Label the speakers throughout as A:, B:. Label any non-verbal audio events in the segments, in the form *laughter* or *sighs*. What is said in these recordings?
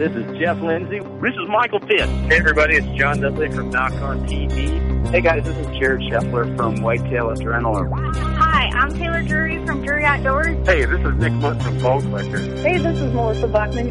A: This is Jeff Lindsay. This is Michael Pitt. Hey, everybody, it's John Dudley from Nock On TV. Hey, guys, this is Jared Scheffler from Whitetail Adrenaline.
B: Hi, I'm Taylor Drury from Drury Outdoors.
A: Hey, this is Nick Mundt from Bone Collector.
B: Hey, this is Melissa Bachman.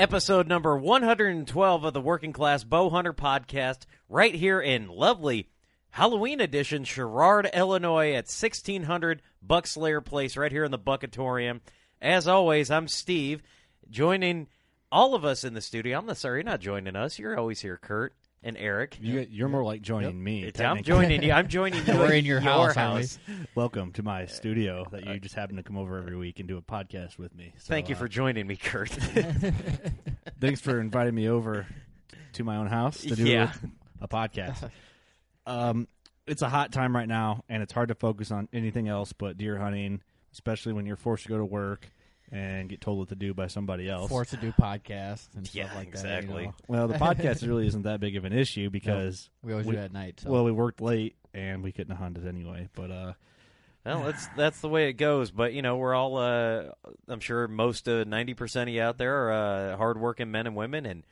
C: Episode number 112 of the Working Class Bow Hunter podcast, right here in lovely Halloween edition, Sherrard, Illinois, at 1600 Buckslayer Place, right here in the Buckatorium. As always, I'm Steve, joining all of us in the studio. I'm not sorry, you're not joining us. You're always here, Kurt and Eric.
D: You, you're more like joining me.
C: I'm joining you. I'm joining you. *laughs*
E: We're in your house,
C: house.
D: Welcome to my studio that you just happen to come over every week and do a podcast with me. So,
C: Thank you
D: uh,
C: for joining me, Kurt. *laughs*
D: thanks for inviting me over to my own house to do
C: Yeah.
D: a, a podcast. Um, it's a hot time right now, and it's hard to focus on anything else but deer hunting, especially when you're forced to go to work and get told what to do by somebody else.
E: forced to do podcasts and
C: Yeah,
E: stuff like
C: exactly.
E: that. you know.
D: Well, the *laughs* podcast really isn't that big of an issue because
E: We always
D: We-
E: do it at night. So.
D: well, we worked late and we couldn't hunt it anyway. But uh,
C: Well, that's that's the way it goes. But you know, we're all. Uh, I'm sure most uh, ninety percent of you out there are uh, hardworking men and women, and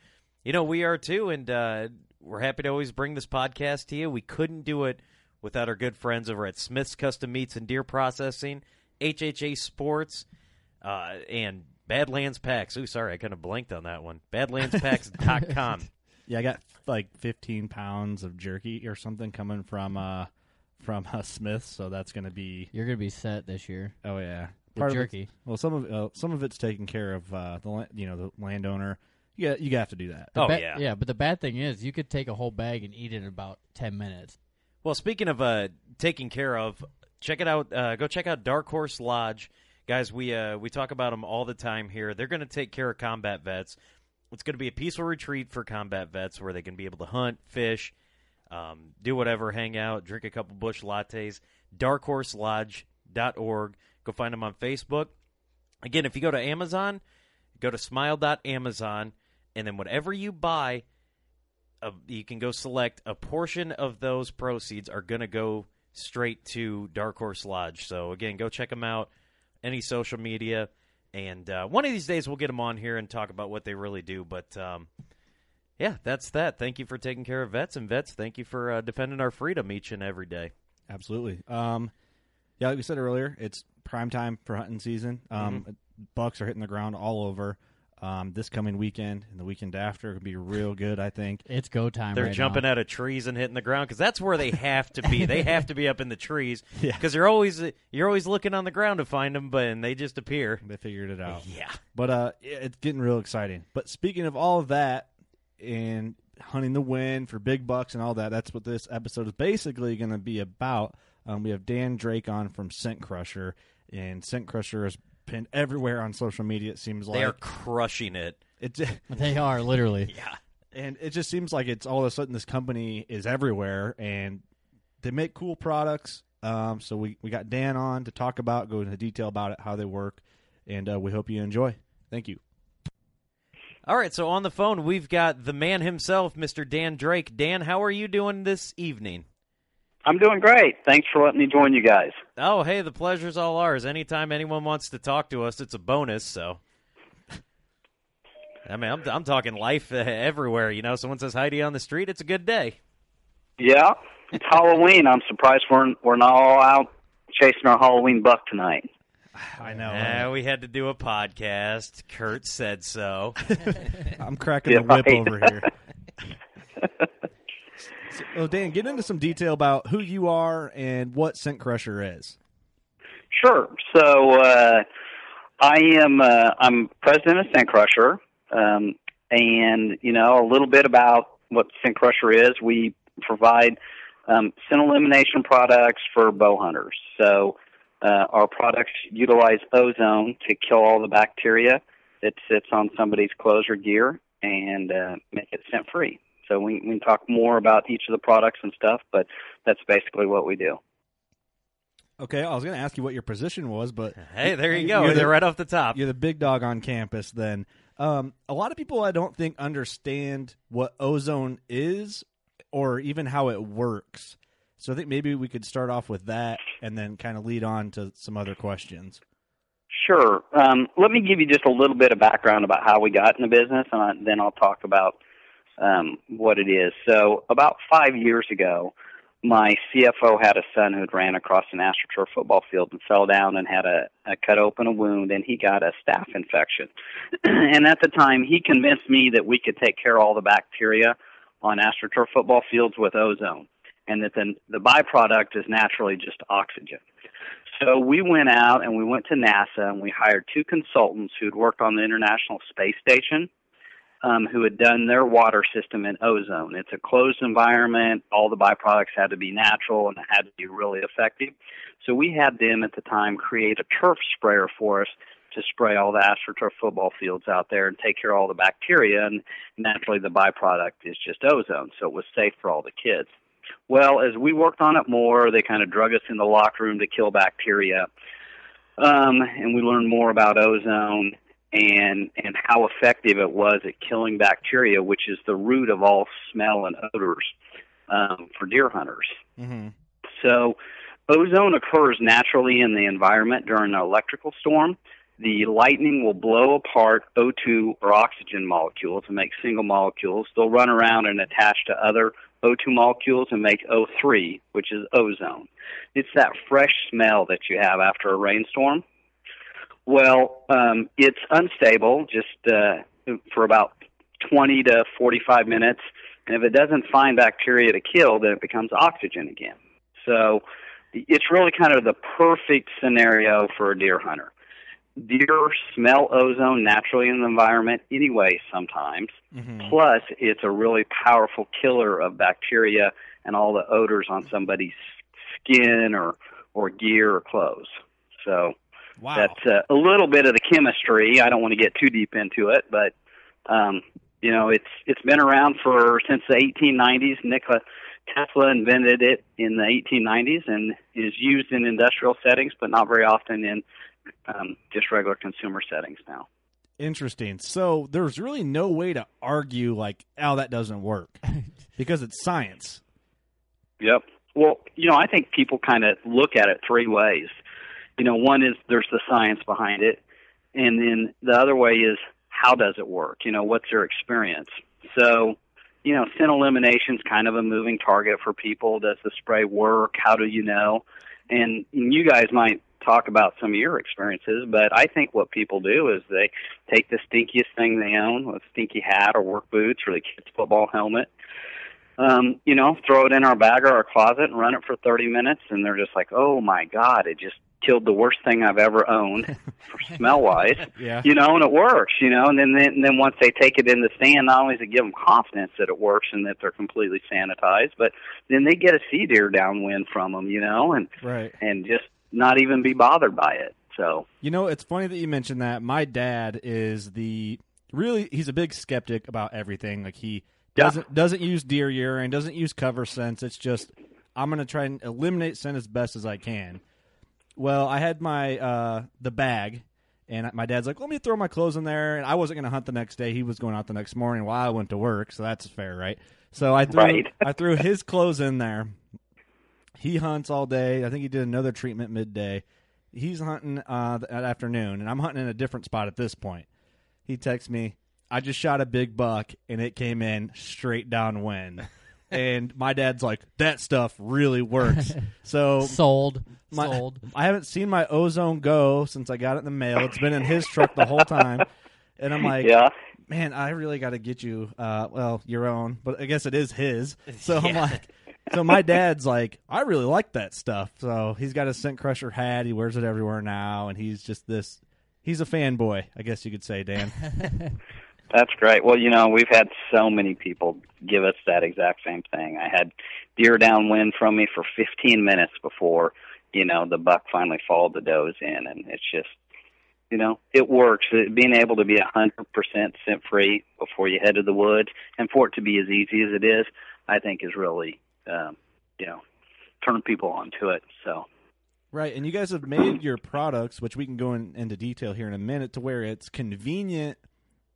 C: you know we are too. And uh, we're happy to always bring this podcast to you. We couldn't do it without our good friends over at Smith's Custom Meats and Deer Processing, HHA Sports, uh, and Badlands Packs. Ooh, sorry, I kind of blanked on that one. Badlandspacks.com. *laughs*
D: yeah, I got like 15 pounds of jerky or something coming from uh, from uh, Smith, so that's going to be
E: You're gonna be set this year.
D: oh yeah,
E: The
D: Part of
E: jerky.
D: it's- well, some of uh, some of it's taken care of uh, the la- you know the landowner. Yeah, you have to do that.
E: The
C: Oh,
E: ba-
C: yeah.
E: yeah. But the bad thing is, you could take a whole bag and eat it in about ten minutes.
C: Well, speaking of uh, taking care of, check it out. Uh, go check out Dark Horse Lodge, guys. We uh, we talk about them all the time here. They're going to take care of combat vets. It's going to be a peaceful retreat for combat vets where they can be able to hunt, fish, um, do whatever, hang out, drink a couple Busch lattes. DarkhorseLodge.org. Go find them on Facebook. Again, if you go to Amazon, go to smile.amazon, and then whatever you buy, uh, you can go select a portion of those proceeds are going to go straight to Dark Horse Lodge. So again, go check them out. Any social media, and uh, one of these days we'll get them on here and talk about what they really do. But um, yeah, that's that. Thank you for taking care of vets, and vets, thank you for uh, defending our freedom each and every day.
D: Absolutely. Um, yeah, like we said earlier, it's prime time for hunting season. Um, Bucks are hitting the ground all over. Um, this coming weekend and the weekend after could be real good. I think.
E: It's go time.
C: They're
E: right
C: jumping
E: now.
C: out of trees and hitting the ground because that's where they have to be. they have to be up in the trees *laughs*
D: Yeah.
C: because you're always you're always looking on the ground to find them, but and they just appear.
D: They figured it out.
C: Yeah.
D: But uh, it's getting real exciting. But speaking of all of that and hunting the wind for big bucks and all that, that's what this episode is basically going to be about. Um, we have Dan Drake on from Scent Crusher, and Scent Crusher has been everywhere on social media. It seems like
C: They are crushing it.
D: It, *laughs*
E: They are literally.
C: Yeah.
D: and it just seems like it's all of a sudden this company is everywhere and they make cool products. Um, so we, we got Dan on to talk about, go into detail about it, how they work, and uh, we hope you enjoy. Thank you.
C: All right, so on the phone we've got the man himself, Mr. Dan Drake. Dan, how are you doing this evening?
F: I'm doing great. Thanks for letting me join you guys.
C: Oh, hey, the pleasure's all ours. Anytime anyone wants to talk to us, it's a bonus. So, I mean, I'm I'm talking life uh, *laughs* everywhere. You know, someone says hi to you on the street, it's a good day.
F: Yeah, it's Halloween. I'm surprised we're we're not all out chasing our Halloween buck tonight. *sighs*
D: I know.
C: Uh, we had to do a podcast. Kurt said so. *laughs*
D: I'm cracking
F: Yeah,
D: the whip
F: right.
D: over here. *laughs* well, Dan, get into some detail about who you are and what Scent Crusher is.
F: Sure. So uh, I am uh, I'm president of Scent Crusher, um, and you know a little bit about what Scent Crusher is. We provide um, scent elimination products for bow hunters. So uh, our products utilize ozone to kill all the bacteria that sits on somebody's clothes or gear and uh, make it scent free. So we, we can talk more about each of the products and stuff, but that's basically what we do.
D: Okay, I was going to ask you what your position was, but
C: Hey, there you go.
D: You're the-
C: They're right off the top.
D: You're the big dog on campus. Then, um, a lot of people I don't think understand what ozone is or even how it works. So I think maybe we could start off with that and then kind of lead on to some other questions.
F: Sure. Um, let me give you just a little bit of background about how we got in the business, and I, then I'll talk about um, what it is. So, about five years ago, my CFO had a son who had ran across an astroturf football field and fell down and had a, a cut open a wound, and he got a staph infection. *clears throat* and at the time, he convinced me that we could take care of all the bacteria on astroturf football fields with ozone, and that the, the byproduct is naturally just oxygen. So we went out and we went to NASA and we hired two consultants who'd worked on the International Space Station, um, who had done their water system in ozone. It's a closed environment. All the byproducts had to be natural and it had to be really effective. So we had them at the time create a turf sprayer for us to spray all the AstroTurf football fields out there and take care of all the bacteria. And naturally, the byproduct is just ozone, so it was safe for all the kids. Well, as we worked on it more, they kind of drug us in the locker room to kill bacteria, um, and we learned more about ozone and and how effective it was at killing bacteria, which is the root of all smell and odors um, for deer hunters.
D: Mm-hmm.
F: So, ozone occurs naturally in the environment during an electrical storm. The lightning will blow apart O2 or oxygen molecules and make single molecules. They'll run around and attach to other O2 molecules and make O3, which is ozone. It's that fresh smell that you have after a rainstorm. Well, um, it's unstable just uh, for about 20 to 45 minutes, and if it doesn't find bacteria to kill, then it becomes oxygen again. So it's really kind of the perfect scenario for a deer hunter. Deer smell ozone naturally in the environment anyway sometimes.
D: Mm-hmm.
F: Plus, it's a really powerful killer of bacteria and all the odors on somebody's skin or or gear or clothes. So
D: Wow.
F: that's uh, a little bit of the chemistry. I don't want to get too deep into it, but um, you know, it's it's been around for since the 1890s. Nikola Tesla invented it in the 1890s and is used in industrial settings, but not very often in um, just regular consumer settings now.
D: Interesting. So there's really no way to argue like, oh, that doesn't work *laughs* because it's science.
F: Yep. Well, you know, I think people kind of look at it three ways. You know, one is there's the science behind it, and then the other way is how does it work? You know, what's their experience? So, you know, scent elimination is kind of a moving target for people. Does the spray work? How do you know? And you guys might talk about some of your experiences, but I think what people do is they take the stinkiest thing they own, a stinky hat or work boots or the kid's football helmet, um, you know, throw it in our bag or our closet and run it for 30 minutes, and they're just like, oh my God, it just killed the worst thing I've ever owned *laughs* smell wise.
D: Yeah.
F: You know, and it works, you know, and then, then and then once they take it in the stand, not only does it give them confidence that it works and that they're completely sanitized, but then they get a sea deer downwind from them, you know, and
D: Right.
F: and just not even be bothered by it. So
D: You know, it's funny that you mentioned that. My dad is the really he's a big skeptic about everything. Like he doesn't doesn't use deer urine, doesn't use cover scents. It's just I'm gonna try and eliminate scent as best as I can. Well, I had my uh the bag and my dad's like, "Let me throw my clothes in there." And I wasn't going to hunt the next day. He was going out the next morning while I went to work, so that's fair, right? So I threw
F: Right. *laughs*
D: I threw his clothes in there. He hunts all day. I think he did another treatment midday. He's hunting uh, that afternoon, and I'm hunting in a different spot at this point. He texts me, "I just shot a big buck, and it came in straight downwind." And my dad's like, "That stuff really works." *laughs* So
E: Sold.
D: my,
E: Sold.
D: I haven't seen my ozone go since I got it in the mail. It's been in his truck the whole time, and I'm like,
F: yeah,
D: man, I really got to get you, uh, well, your own, but I guess it is his. *laughs* So I'm like, so my dad's like, I really like that stuff. So he's got a scent crusher hat. He wears it everywhere now, and he's just this. He's a fanboy, I guess you could say, Dan. *laughs*
F: That's great. Well, you know, we've had so many people give us that exact same thing. I had deer downwind from me for 15 minutes before, you know, the buck finally followed the does in, and it's just, you know, it works. It, being able to be a 100% scent free before you head to the woods, and for it to be as easy as it is, I think is really, um, you know, turn people onto it. So,
D: Right, and you guys have made your products, which we can go in, into detail here in a minute, to where it's convenient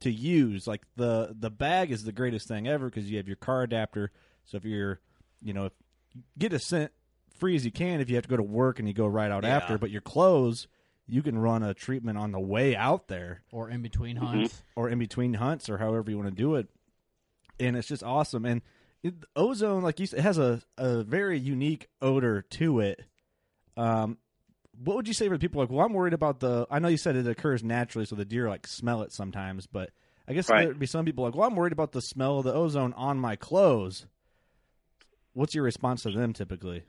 D: to use. Like the the bag is the greatest thing ever because you have your car adapter. So if you're, you know, if, get a scent free as you can if you have to go to work and you go right out
C: Yeah.
D: after. But your clothes, you can run a treatment on the way out there
E: Or in between
F: Mm-hmm.
E: hunts.
D: or in between hunts or however you want to do it. And it's just awesome. And it, ozone, like you said, it has a, a very unique odor to it. Um, what would you say for people like, well, I'm worried about the, I know you said it occurs naturally, so the deer like smell it sometimes, but I guess
F: Right.
D: there'd be some people like, well, I'm worried about the smell of the ozone on my clothes. What's your response to them typically?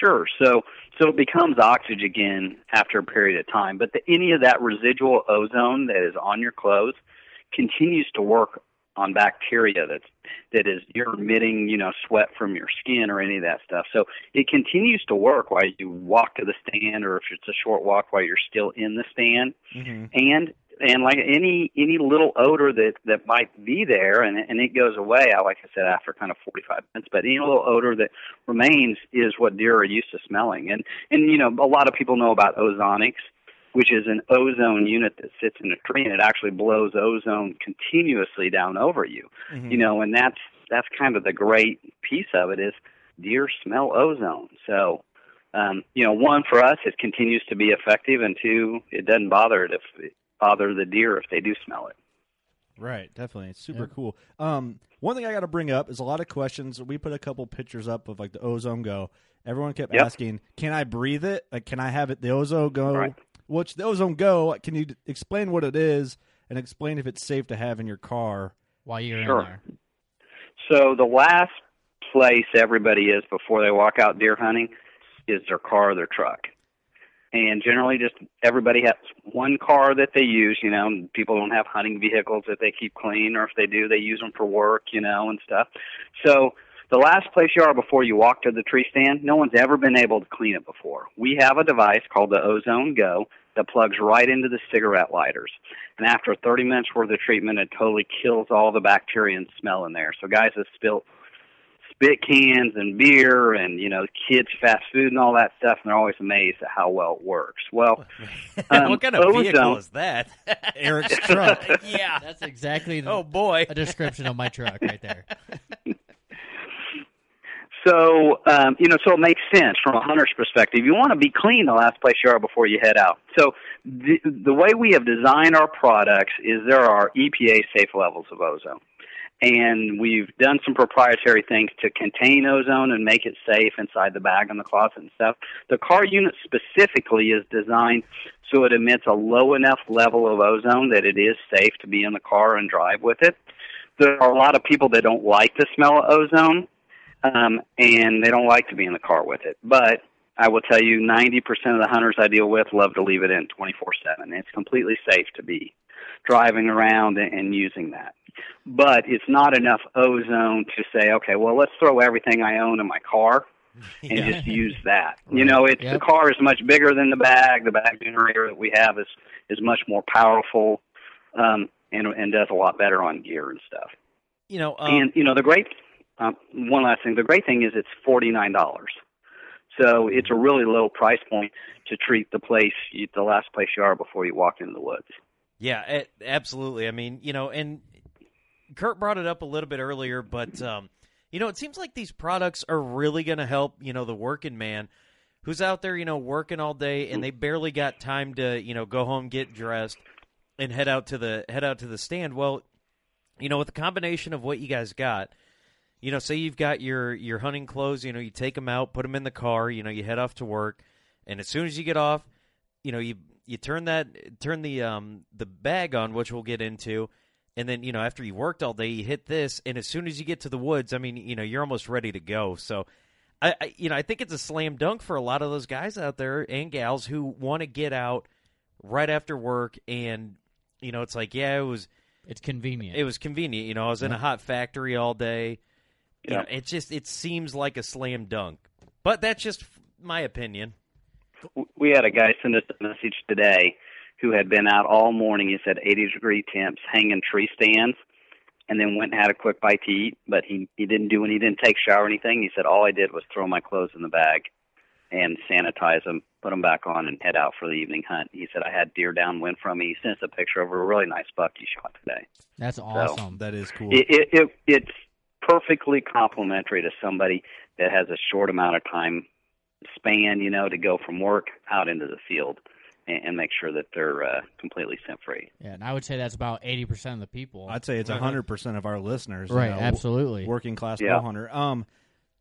F: Sure. So so it becomes oxygen again after a period of time, but the, any of that residual ozone that is on your clothes continues to work on bacteria that's that is you're emitting, you know, sweat from your skin or any of that stuff. So it continues to work while you walk to the stand or if it's a short walk while you're still in the stand.
D: Mm-hmm.
F: And and like any any little odor that that might be there and and it goes away I like I said after kind of 45 minutes but any little odor that remains is what deer are used to smelling and and you know a lot of people know about ozonics which is an ozone unit that sits in a tree and it actually blows ozone continuously down over you
D: Mm-hmm.
F: you know and that's that's kind of the great piece of it is deer smell ozone so um, you know, one for us, it continues to be effective, and two, it doesn't bother it if bother the deer if they do smell it.
D: Right, definitely. It's super cool. Um, one thing I got to bring up is a lot of questions. We put a couple pictures up of like the Ozone Go. Everyone kept
F: Yep.
D: asking, "Can I breathe it? Like, can I have it? The Ozone Go?
F: Right.
D: What's the Ozone Go? Can you explain what it is and explain if it's safe to have in your car?"
E: While you're
F: Sure.
E: in there.
F: So the last place everybody is before they walk out deer hunting is their car or their truck. And generally just everybody has one car that they use, you know, people don't have hunting vehicles that they keep clean or if they do they use them for work, you know, and stuff. So the last place you are before you walk to the tree stand, no one's ever been able to clean it before. We have a device called the Ozone Go that plugs right into the cigarette lighters. And after 30 minutes worth of treatment, it totally kills all the bacteria and smell in there. So guys have spilt spit cans and beer and, you know, kids fast food and all that stuff, and they're always amazed at how well it works. Well, *laughs* um,
C: what kind of vehicle is that? *laughs*
D: Eric's truck.
C: yeah.
E: That's exactly the,
C: Oh boy.
E: a description of my truck right there. *laughs*
F: So, um, you know, so it makes sense from a hunter's perspective. You want to be clean the last place you are before you head out. So, the, the way we have designed our products is there are EPA safe levels of ozone. and we've done some proprietary things to contain ozone and make it safe inside the bag and the closet and stuff. The car unit specifically is designed so it emits a low enough level of ozone that it is safe to be in the car and drive with it. There are a lot of people that don't like the smell of ozone, um, and they don't like to be in the car with it. But I will tell you, 90% of the hunters I deal with love to leave it in 24/7. It's completely safe to be driving around and, using that. But it's not enough ozone to say, okay, well, let's throw everything I own in my car *laughs* and
C: Yeah.
F: just use that. You know, it's
E: Yep.
F: the car is much bigger than the bag. The bag generator that we have is is much more powerful um, and and does a lot better on gear and stuff.
C: You know, um,
F: and you know, the great um, one last thing. The great thing is it's forty nine dollars. So it's a really low price point to treat the place, you, the last place you are before you walk into the woods.
C: Yeah, a- absolutely. I mean, you know, and Kurt brought it up a little bit earlier, but um, you know, it seems like these products are really going to help, you know, the working man who's out there, you know, working all day and they barely got time to, you know, go home, get dressed and head out to the head out to the stand. Well, you know, with the combination of what you guys got, you know, say you've got your your hunting clothes, you know, you take them out, put them in the car, you know, you head off to work, and as soon as you get off, you know, you you turn that turn the um the bag on, which we'll get into, and then you know after you worked all day, you hit this, and as soon as you get to the woods, I mean, you know, you're almost ready to go. So. I, I you know I think it's a slam dunk for a lot of those guys out there and gals who want to get out right after work and you know it's like yeah it was
E: It's convenient.
C: it was convenient. You know, I was in a hot factory all day. You
F: Yeah.
C: know, it just it seems like a slam dunk. But that's just my opinion.
F: We had a guy send us a message today who had been out all morning. He said 80 degree temps, hanging tree stands, and then went and had a quick bite to eat. But he he didn't do any. He didn't take a shower or anything. He said all I did was throw my clothes in the bag and sanitize them, put them back on, and head out for the evening hunt. He said I had deer downwind from me. He sent us a picture of a really nice buck he shot today.
E: That's awesome.
D: That is cool.
F: It, it, it it's perfectly complementary to somebody that has a short amount of time span, you know, to go from work out into the field and, and make sure that they're uh, completely scent free.
E: yeah, and I would say that's about eighty percent of the people.
D: I'd say it's hundred percent of our listeners, you
E: right,
D: know,
E: absolutely.
D: working class
F: Yeah.
D: bow hunter. Um,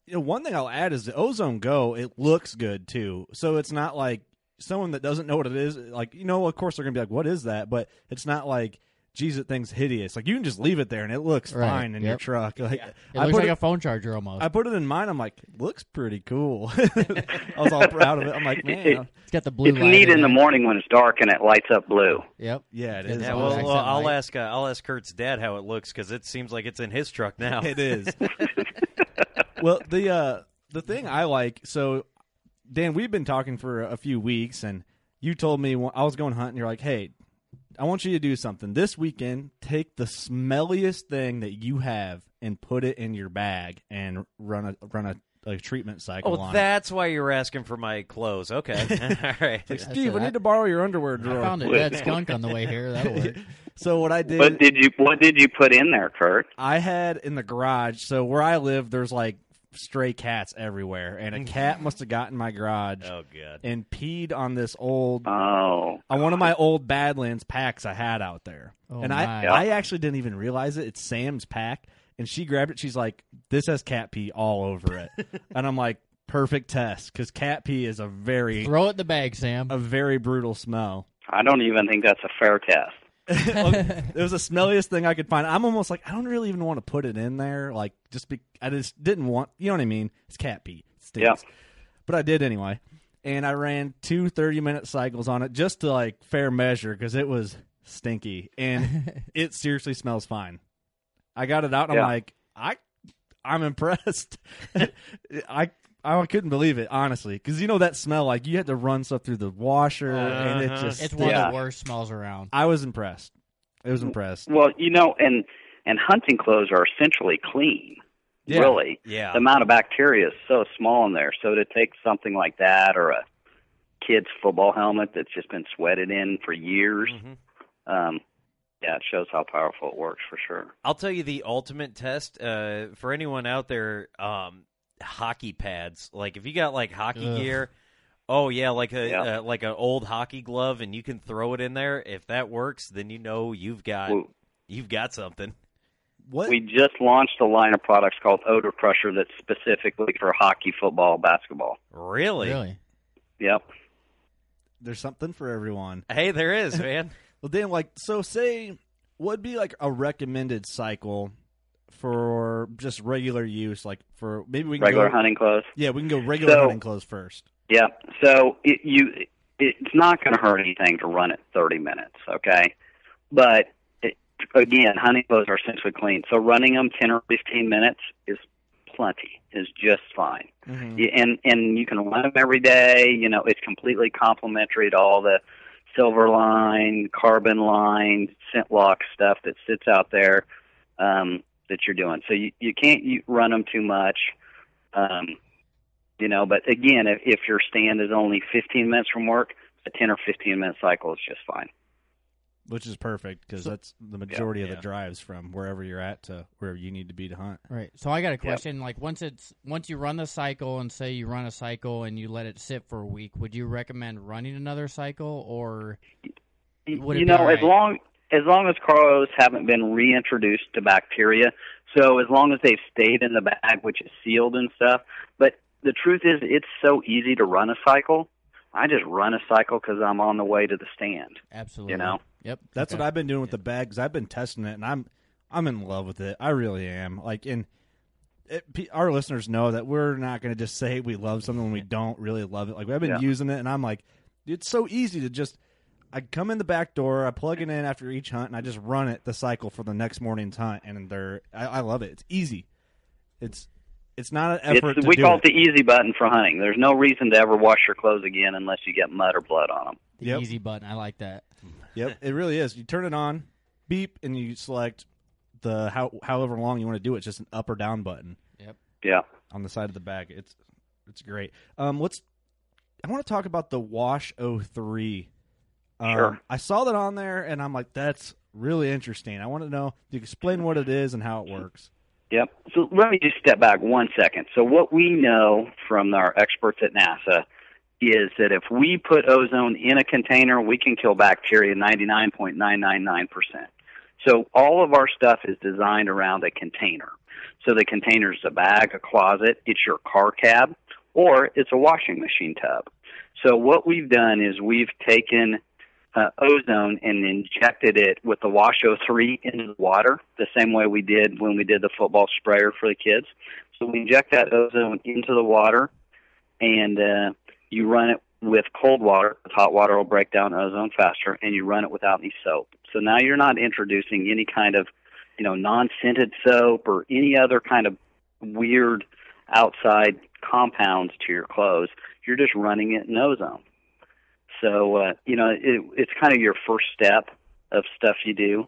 D: you know, one thing I'll add is the Ozone Go. It looks good too, so it's not like someone that doesn't know what it is. Like you know, of course they're gonna be like, "What is that?" But it's not like, "Geez, that thing's hideous." Like you can just leave it there and it looks
E: Right,
D: fine in your truck. *laughs* Like
E: It
D: I
E: looks
D: put
E: like
D: it,
E: a phone charger almost.
D: I put it in mine. I'm like, looks pretty cool. *laughs* I was all proud of it. I'm like, man,
F: It-
E: it's got the blue.
F: it's
E: light
F: neat in the
E: it.
F: morning when it's dark and it lights up blue.
E: Yep.
D: yeah, it is.
C: Yeah,
E: is.
C: Well, well, I'll
E: light.
C: ask uh, I'll ask Kurt's dad how it looks because it seems like it's in his truck now. *laughs*
D: it is. well, the uh the thing I like, so Dan, we've been talking for a few weeks, and you told me when I was going hunting. You're like, hey, I want you to do something this weekend. Take the smelliest thing that you have and put it in your bag and run a run a, a treatment cycle
C: Oh,
D: on. it.
C: that's why you were asking for my clothes. Okay, *laughs* all right.
D: Like, Steve, we need to borrow your underwear drawer.
E: I found a dead skunk on the way here. That'll work. *laughs*
D: so what I did,
F: What did you What did you put in there, Kurt?
D: I had in the garage. So where I live, there's like stray cats everywhere, and a mm. cat must have gotten in my garage
C: Oh god.
D: and peed on this old
F: Oh,
D: on one of my old Badlands packs I had out there.
E: Oh,
D: and I
E: my.
D: I actually didn't even realize it. It's Sam's pack, and she grabbed it. She's like, "This has cat pee all over it," *laughs* and I'm like, "Perfect test," because cat pee is a very
E: Throw it in the bag, Sam.
D: a very brutal smell.
F: I don't even think that's a fair test. *laughs*
D: it was the smelliest thing I could find. I'm almost like I don't really even want to put it in there. Like just be, I just didn't want. You know what I mean? It's cat pee. It stinks. But I did anyway, and I ran two 30 minute cycles on it just to like fair measure because it was stinky and *laughs* it seriously smells fine. I got it out. and
F: Yeah.
D: I'm like I, I'm impressed. *laughs* I. I couldn't believe it, honestly, because you know that smell. Like you had to run stuff through the washer, and it
C: Uh-huh.
D: just.
E: It's one
F: Yeah.
E: of the worst smells around.
D: I was impressed. I was impressed.
F: Well, you know, and and hunting clothes are essentially clean.
D: Yeah.
F: Really,
C: Yeah.
F: the amount of bacteria is so small in there. So to take something like that or a kid's football helmet that's just been sweated in for years,
C: Mhm.
F: um, yeah, it shows how powerful it works for sure.
C: I'll tell you the ultimate test uh, for anyone out there. Um, hockey pads. Like if you got like hockey
E: Ugh.
C: gear. Oh yeah, like a
F: Yeah.
C: uh, like an old hockey glove, and you can throw it in there. If that works, then you know you've got
F: Well,
C: you've got something.
G: What?
F: We just launched a line of products called Odor Crusher that's specifically for hockey, football, basketball.
C: Really?
E: Really?
F: Yep.
D: There's something for everyone.
C: Hey, there is, *laughs* man.
D: Well, Dan, like, so say, what would be like a recommended cycle for just regular use? Like, for maybe we can
F: Regular
D: go,
F: hunting clothes.
D: Yeah, we can go regular
F: So-
D: hunting clothes first.
F: Yeah. So it, you, it's not going to hurt anything to run it 30 minutes, okay? But it, again, hunting clothes are essentially clean, so running them 10 or 15 minutes is plenty. Is just fine.
D: Mm-hmm.
F: And and you can run them every day. You know, it's completely complementary to all the silver line, carbon line, Scent-Lok stuff that sits out there um, that you're doing. So you you can't run them too much. Um, you know, but again, if, if your stand is only 15 minutes from work, a 10 or 15 minute cycle is just fine.
D: Which is perfect because
E: So-
D: that's the majority of
C: Yeah.
D: the drives from wherever you're at to wherever you need to be to hunt.
E: Right. So I got a question. Like once it's once you run the cycle and say you run a cycle and you let it sit for a week, would you recommend running another cycle or Would it
F: you
E: be
F: know,
E: all
F: as long as long as clothes haven't been reintroduced to bacteria, so as long as they've stayed in the bag, which is sealed and stuff. But the truth is, it's so easy to run a cycle. I just run a cycle because I'm on the way to the stand.
E: absolutely?
F: You know?
E: Yep.
D: That's
E: Okay.
D: what I've been doing with the bags. I've been testing it, and I'm I'm in love with it. I really am. Like, and it, our listeners know that we're not going to just say we love something when we don't really love it. Like, I've been
F: Yeah.
D: using it, and I'm like, it's so easy to just. I come in the back door, I plug it in after each hunt, and I just run it the cycle for the next morning's hunt, and they're I, I love it. It's easy. It's it's not an effort.
F: It's,
D: to
F: we
D: do
F: call
D: it.
F: it the easy button for hunting. There's no reason to ever wash your clothes again unless you get mud or blood on them.
E: The
D: Yep.
E: easy button. I like that.
D: Yep, it really is. You turn it on, beep, and you select the how however long you want to do it. It's just an up or down button Yep.
F: Yeah.
D: on the side of the bag. It's it's great. Um, let's. I want to talk about the Wash O3. Um,
F: Sure.
D: I saw that on there, and I'm like, that's really interesting. I want to know you explain what it is and how it works.
F: Yep. So let me just step back one second. So what we know from our experts at NASA is that if we put ozone in a container, we can kill bacteria 99.999%. So all of our stuff is designed around a container. So the container is a bag, a closet, it's your car cab, or it's a washing machine tub. So what we've done is we've taken uh, ozone and injected it with the Wash O3 into the water, the same way we did when we did the football sprayer for the kids. So we inject that ozone into the water, and uh, you run it with cold water. Hot water will break down ozone faster, and you run it without any soap. So now you're not introducing any kind of, you know, non-scented soap or any other kind of weird outside compounds to your clothes. You're just running it in ozone. So uh, you know, it, it's kind of your first step of stuff you do,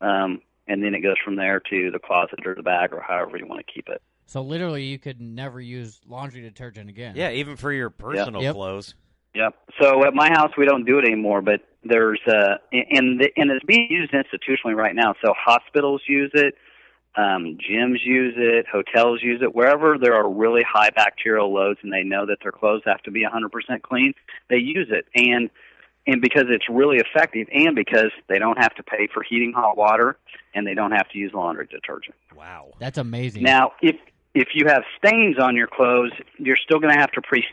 F: um, and then it goes from there to the closet or the bag or however you want to keep it.
E: So literally, you could never use laundry detergent again.
C: Yeah, even for your personal
E: Yep.
C: clothes.
F: Yep. So at my house we don't do it anymore, but there's uh and the, and it's being used institutionally right now. So hospitals use it, um, gyms use it, hotels use it. Wherever there are really high bacterial loads and they know that their clothes have to be 100% clean, they use it. And and because it's really effective, and because they don't have to pay for heating hot water, and they don't have to use laundry detergent.
C: Wow.
E: That's amazing.
F: Now, if if you have stains on your clothes, you're still going to have to pre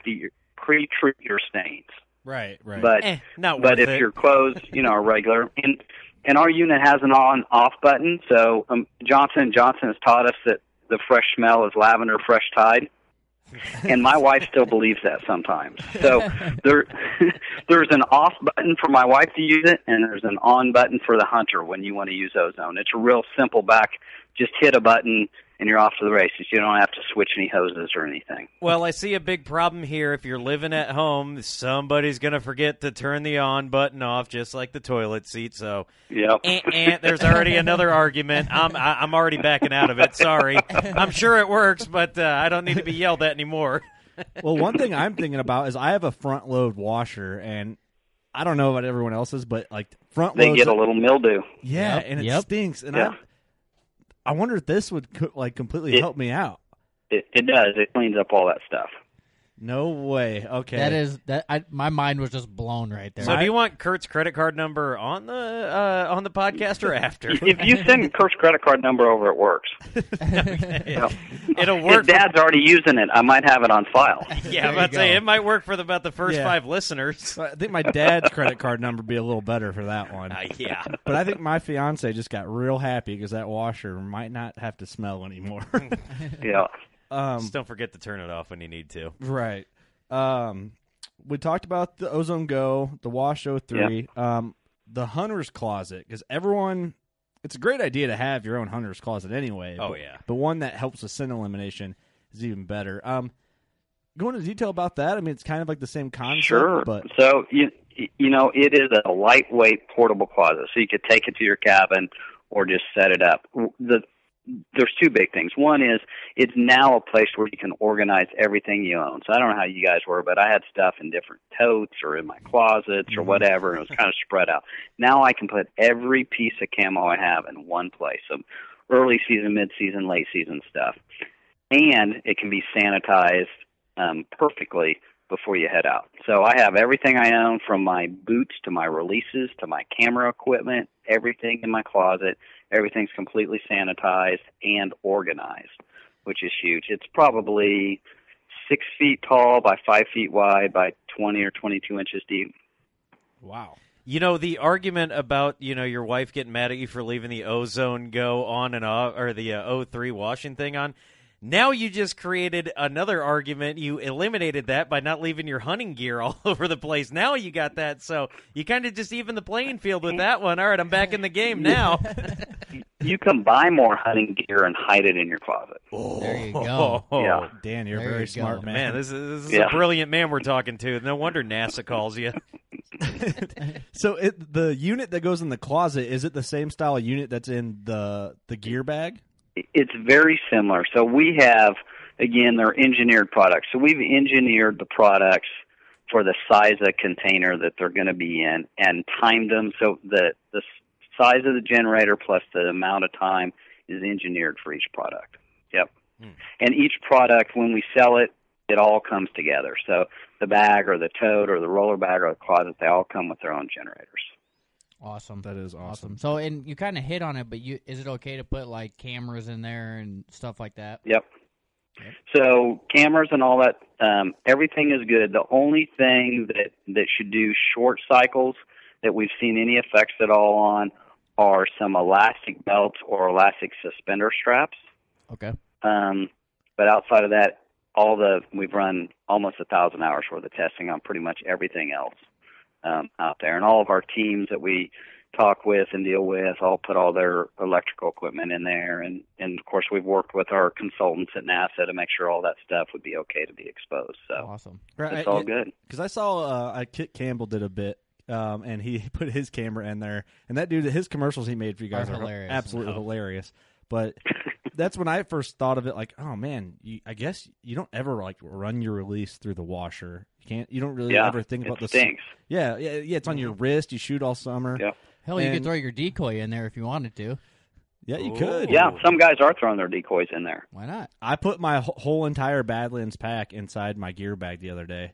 F: pre-treat your stains.
D: Right, right.
F: But
C: Eh, not
F: but if
C: it.
F: your clothes, you know, are regular, and and our unit has an on-off button. So um, Johnson Johnson has taught us that the fresh smell is lavender fresh tide, and my wife still believes that sometimes. So there *laughs* there's an off button for my wife to use it, and there's an on button for the hunter when you want to use ozone. It's a real simple back. Just hit a button, and you're off to the races. You don't have to switch any hoses or anything.
C: Well, I see a big problem here. If you're living at home, somebody's going to forget to turn the on button off, just like the toilet seat. So,
F: Yep.
C: eh, eh, there's already another argument. I'm I, I'm already backing out of it. Sorry. I'm sure it works, but uh, I don't need to be yelled at anymore.
D: well, one thing I'm thinking about is I have a front load washer, and I don't know about everyone else's, but like front
F: They
D: loads,
F: get a little mildew.
D: yeah,
E: Yep,
D: and it
E: yep.
D: stinks. And
F: Yeah.
D: I, I wonder if this would co- like completely
F: It-
D: help me out.
F: It, it does. It cleans up all that stuff.
D: No way. Okay.
E: That is that. I, my mind was just blown right there.
C: So, do you want Kurt's credit card number on the uh, on the podcast or after? *laughs*
F: If you send Kurt's credit card number over, it works. *laughs*
C: It'll
F: His
C: work. For,
F: dad's already using it. I might have it on file. *laughs*
C: yeah, I'm
E: There
C: about to say it might work for the, about the first
D: Yeah.
C: five listeners.
D: I think my dad's credit card number would be a little better for that one.
C: Uh, yeah.
D: But I think my fiance just got real happy because that washer might not have to smell anymore.
F: Yeah.
D: Um,
C: Just don't forget to turn it off when you need to.
D: right. Um, we talked about the Ozone Go, the Wash O3, um, the Hunter's Closet because everyone. It's a great idea to have your own hunter's closet anyway.
C: Oh,
D: but,
C: yeah.
D: but one that helps with scent elimination is even better. Um, go into detail about that. I mean, it's kind of like the same concept,
F: Sure.
D: but
F: So you you know it is a lightweight portable closet, so you could take it to your cabin or just set it up. The there's two big things. One is it's now a place where you can organize everything you own. So I don't know how you guys were, but I had stuff in different totes or in my closets or whatever, and it was kind of *laughs* spread out. Now I can put every piece of camo I have in one place. So early season, mid season, late season stuff, and it can be sanitized um, perfectly before you head out. So I have everything I own from my boots to my releases to my camera equipment, everything in my closet. Everything's completely sanitized and organized, which is huge. It's probably six feet tall by five feet wide by 20 or 22 inches deep.
D: wow.
C: You know the argument about you know your wife getting mad at you for leaving the ozone go on and off or the uh, O3 washing thing on. Now you just created another argument. You eliminated that by not leaving your hunting gear *laughs* all over the place. Now you got that, so you kind of just even the playing field with that one. All right, I'm back in the game now. *laughs*
F: You can buy more hunting gear and hide it in your closet. Oh.
E: There you go. *laughs*
F: Yeah.
D: Dan, you're
E: There
D: very
E: you
D: smart,
E: go.
D: man.
C: Man, this is, this is
F: Yeah.
C: a brilliant man we're talking to. No wonder NASA calls you.
D: So it, the unit that goes in the closet is it the same style of unit that's in the the gear bag?
F: It's very similar. So we have, again, they're engineered products. So we've engineered the products for the size of container that they're going to be in and timed them so the the size of the generator plus the amount of time is engineered for each product. Yep. Hmm. And each product, when we sell it, it all comes together. So the bag or the tote or the roller bag or the closet, they all come with their own generators.
E: Awesome.
D: That is awesome.
E: So, and you kind of hit on it, but you is it okay to put like cameras in there and stuff like that?
F: Yep. So cameras and all that, um, everything is good. The only thing that that should do short cycles that we've seen any effects at all on are some elastic belts or elastic suspender straps.
E: Okay.
F: Um, but outside of that, all the we've run almost a thousand hours worth of testing on pretty much everything else um, out there, and all of our teams that we talk with and deal with all put all their electrical equipment in there, and and of course we've worked with our consultants at NASA to make sure all that stuff would be okay to be exposed. So
E: Awesome. Right.
F: It's all good.
D: Because I saw uh, I Kip Campbell did a bit, um, and he *laughs* put his camera in there, and that dude, his commercials he made for you guys
E: Are
D: are,
E: hilarious.
D: absolutely hilarious. But *laughs* that's when I first thought of it. Like, oh man, you, I guess you don't ever like run your release through the washer. You can't. You don't really
F: Yeah,
D: ever think
F: it
D: about the.
F: stinks.
D: Yeah, yeah, yeah. It's on your wrist. You shoot all summer.
F: Yep.
E: Hell, you could throw your decoy in there if you wanted to.
D: Yeah, you
C: Ooh.
D: could.
F: Yeah, some guys are throwing their decoys in there.
E: Why not?
D: I put my whole entire Badlands pack inside my gear bag the other day,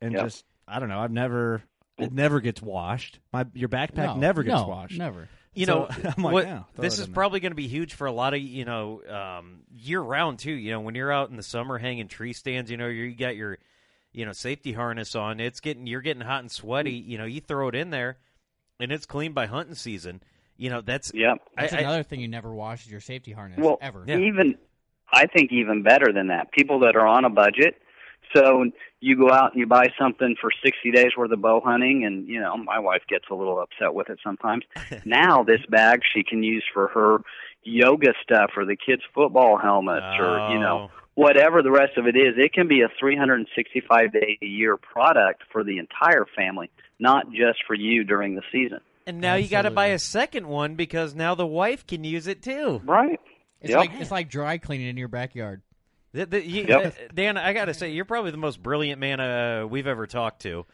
D: and
F: Yep.
D: just I don't know. I've never. It never gets washed. My your backpack
E: No,
D: never gets
E: no,
D: washed.
E: Never.
C: You
D: So,
C: know, *laughs*
D: I'm like,
C: what,
D: yeah,
C: this is probably going to be huge for a lot of you know um, year round too. You know, when you're out in the summer hanging tree stands, you know, you got your you know safety harness on. It's getting you're getting hot and sweaty. You know, you throw it in there, and it's clean by hunting season. You know, that's
F: yeah.
E: That's
C: I- I-
E: another thing you never wash is your safety harness
F: Well,
E: ever.
C: Yeah.
F: even I think even better than that. People that are on a budget, so you go out and you buy something for 60 days worth of bow hunting, and you know my wife gets a little upset with it sometimes. *laughs* now this bag she can use for her yoga stuff or the kids' football helmets or you know
C: Oh.
F: whatever the rest of it is. It can be a 365 day a year product for the entire family, not just for you during the season.
C: And now you got to buy a second one because now the wife can use it too.
F: Right.
E: It's
F: Yep.
E: like it's like dry cleaning in your backyard.
C: The- the- you-
F: Yep.
C: uh, Dan, I got to say, you're probably the most brilliant man uh, we've ever talked to.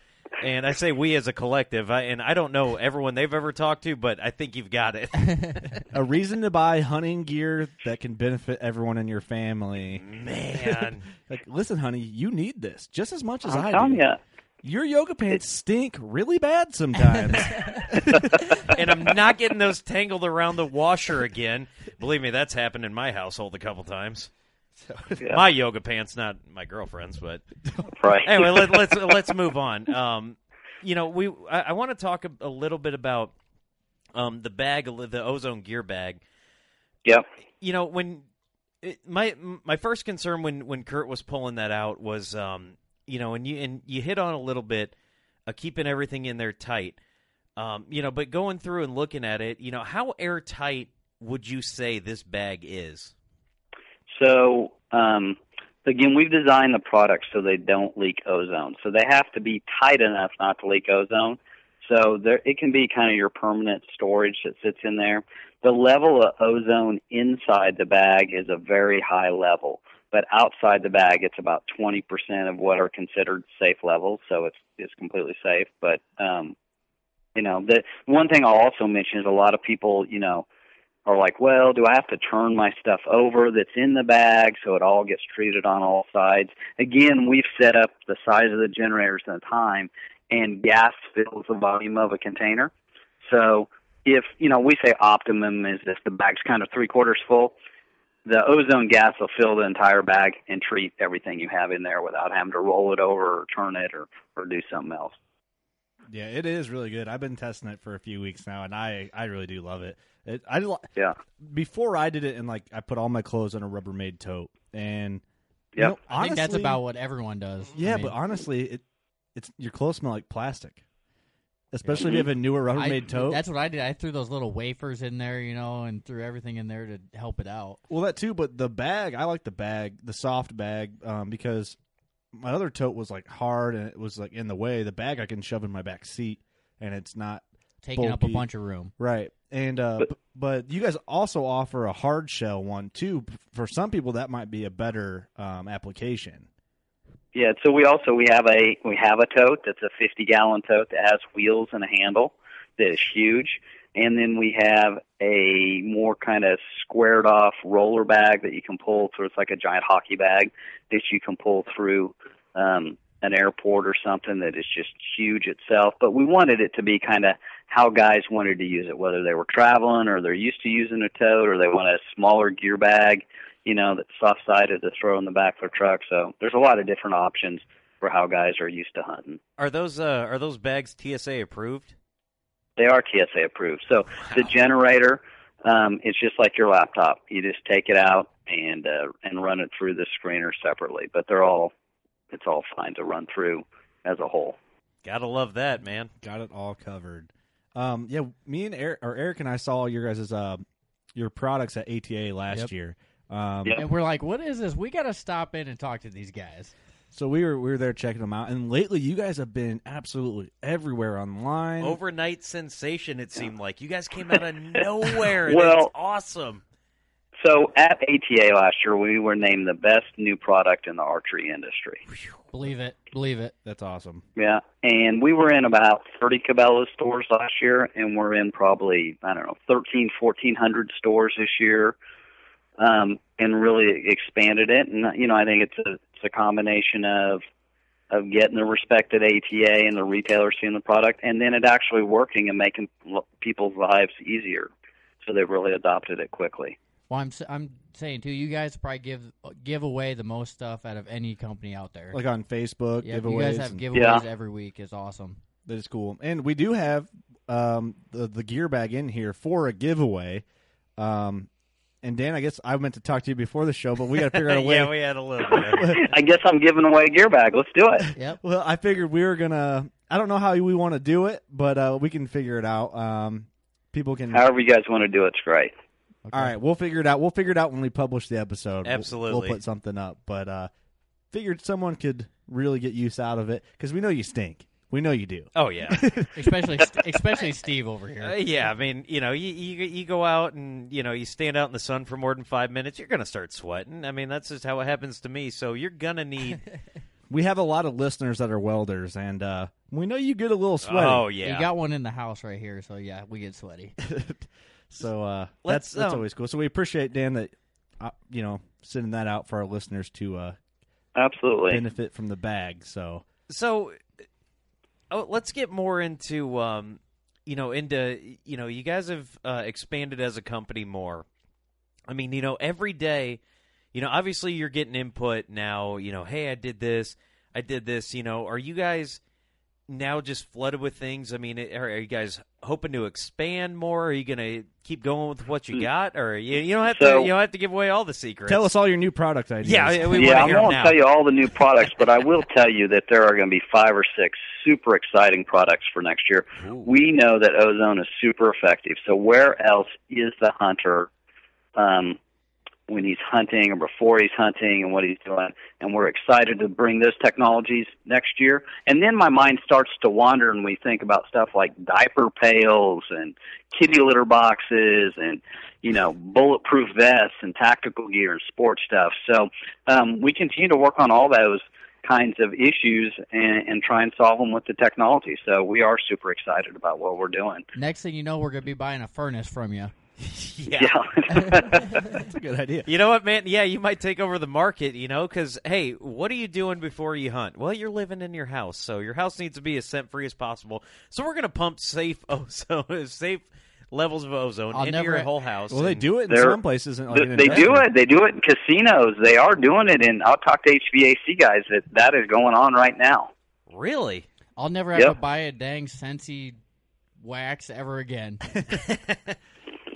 C: and I say we as a collective. I, and I don't know everyone they've ever talked to, but I think you've got it. *laughs*
D: A reason to buy hunting gear that can benefit everyone in your family.
C: Man, *laughs*
D: Like, listen, honey, you need this just as much as
F: I'm
D: I
F: telling
D: do.
F: you.
D: Your yoga pants stink really bad sometimes. *laughs*
C: and I'm not getting those tangled around the washer again. Believe me, that's happened in my household a couple times. *laughs*
F: Yeah.
C: My yoga pants, not my girlfriend's, but *laughs*
F: Right.
C: anyway, let, let's let's move on. Um, you know, we I, I want to talk a, a little bit about um, the bag, the ozone gear bag.
F: Yep.
C: You know, when it, my my first concern when when Kurt was pulling that out was, um, you know, and you and you hit on a little bit, uh, keeping everything in there tight. Um, you know, but going through and looking at it, you know, how airtight would you say this bag is?
F: So um, again, we've designed the products so they don't leak ozone. So they have to be tight enough not to leak ozone. So there, it can be kind of your permanent storage that sits in there. The level of ozone inside the bag is a very high level, but outside the bag, it's about 20% of what are considered safe levels. So it's it's completely safe. But um, you know, the one thing I'll also mention is a lot of people, you know, are like, well, do I have to turn my stuff over that's in the bag so it all gets treated on all sides? Again, we've set up the size of the generators and the time, and gas fills the volume of a container. So if, you know, we say optimum is if the bag's kind of three quarters full, the ozone gas will fill the entire bag and treat everything you have in there without having to roll it over or turn it or, or do something else.
D: yeah, it is really good. I've been testing it for a few weeks now, and I I really do love it. It I li-
F: Yeah.
D: before I did it, and like I put all my clothes in a Rubbermaid tote, and you
F: Yep.
D: know,
E: I think that's about what everyone does. I
D: Yeah,
E: mean,
D: but honestly, it it's your clothes smell like plastic, especially if you have a newer
E: I-
D: Rubbermaid tote.
E: That's what I did. I threw those little wafers in there, you know, and threw everything in there to help it out.
D: Well, that too, but the bag, I like the bag, the soft bag, um, because my other tote was like hard and it was like in the way. The bag I can shove in my back seat and it's not
E: Taking up a bunch of room.
D: right. And uh,
F: But-
D: but, you guys also offer a hard shell one too. For some people, that might be a better um, application.
F: Yeah, so we also we have a we have a tote that's a 50 gallon tote that has wheels and a handle that is huge, and then we have a more kind of squared off roller bag that you can pull through. It's like a giant hockey bag that you can pull through um, an airport or something that is just huge itself. But we wanted it to be kind of how guys wanted to use it, whether they were traveling or they're used to using a tote or they want a smaller gear bag you know, that's soft sided to throw in the back of their truck. So there's a lot of different options for how guys are used to hunting.
C: Are those uh, are those bags TSA approved?
F: They are TSA approved. So the generator, um, it's just like your laptop. You just take it out and uh, and run it through the screener separately. But they're all it's all fine to run through as a whole.
C: Gotta love that, man.
D: Got it all covered. Um, yeah, me and Eric, or Eric and I saw your guys' uh, your products at ATA last
E: Yep.
D: year. Um,
F: Yep.
E: And we're like, what is this? We got to stop in and talk to these guys.
D: So we were we were there checking them out, and lately you guys have been absolutely everywhere online.
C: Overnight sensation. It seemed like you guys came out of *laughs* nowhere. and
F: Well-
C: it's awesome.
F: So at ATA last year, we were named the best new product in the archery industry.
E: Believe it. Believe it.
D: That's awesome.
F: Yeah, and we were in about 30 Cabela's stores last year, and we're in probably, I don't know, 13, 1400 stores this year, um, and really expanded it. And, you know, I think it's a, it's a combination of, of getting the respect at ATA and the retailers seeing the product, and then it actually working and making people's lives easier. So they've really adopted it quickly.
E: Well, I'm s- I'm saying too. You guys probably give give away the most stuff out of any company out there.
D: Like on Facebook,
E: yeah,
D: giveaways.
E: you guys have
D: and-
E: giveaways
F: Yeah.
E: every week. Is awesome.
D: that is cool. And we do have um, the the gear bag in here for a giveaway. Um, and Dan, I guess I meant to talk to you before the show, but we got to figure out a *laughs* way.
C: yeah, we had a little bit. *laughs*
F: I guess I'm giving away a gear bag. Let's do it.
E: Yep. *laughs*
D: well, I figured we were gonna. I don't know how we want to do it, but uh, we can figure it out. Um, people can.
F: However you guys want to do it's great.
E: Okay.
D: All right, we'll figure it out. We'll figure it out when we publish the episode. We'll-
C: Absolutely.
D: we'll, put something up. But uh, figured someone could really get use out of it because we know you stink. We know you do.
C: Oh yeah, *laughs*
E: Especially especially Steve over here.
C: Uh, yeah. I mean, you know, you, you you go out and you know you stand out in the sun for more than five minutes, you're gonna start sweating. I mean, that's just how it happens to me. So you're gonna need. *laughs*
D: We have a lot of listeners that are welders, and uh, We know you get a little sweaty.
C: Oh yeah.
E: You got one in the house right here, so yeah, we get sweaty. *laughs*
D: So uh,
C: Let's,
D: that's that's
C: um,
D: always cool. So we appreciate Dan that uh, you know sending that out for our listeners to uh,
F: Absolutely.
D: benefit from the bag. So
C: so oh, let's get more into um, you know into you know you guys have uh, expanded as a company more i mean you know every day you know obviously you're getting input now you know hey i did this i did this you know are you guys now just flooded with things i mean are, are you guys hoping to expand more are you gonna keep going with what you got or you, you don't have
F: So-
C: to you don't have to give away all the secrets
D: tell us all your new product ideas.
C: yeah we
F: yeah,
C: want to
F: I
C: hear 'em
F: won't tell you all the new products, but I will tell you that there are going to be five or six super exciting products for next year. We know that ozone is super effective. So where else is the hunter um, when he's hunting or before he's hunting and what he's doing? And we're excited to bring those technologies next year. And then my mind starts to wander, and we think about stuff like diaper pails and kitty litter boxes and you know bulletproof vests and tactical gear and sports stuff. So um, we continue to work on all those kinds of issues and, and try and solve them with the technology. So we are super excited about what we're doing.
E: Next thing you know, we're gonna be buying a furnace from you. *laughs*
C: yeah. *laughs*
D: that's a good idea.
C: You know what, man? Yeah, you might take over the market, you know, because, hey, what are you doing before you hunt? Well, you're living in your house, so your house needs to be as scent free as possible. So we're going to pump safe *laughs* ozone, safe levels of ozone
E: I'll
C: into
E: never-
C: your whole house.
D: Well, they do it in some places. Like
F: They
D: in
F: they do it. They do it in casinos. They are doing it, and I'll talk to HVAC guys that that is going on right now.
C: Really?
E: I'll never have
F: Yep.
E: to buy a dang Scentsy wax ever again.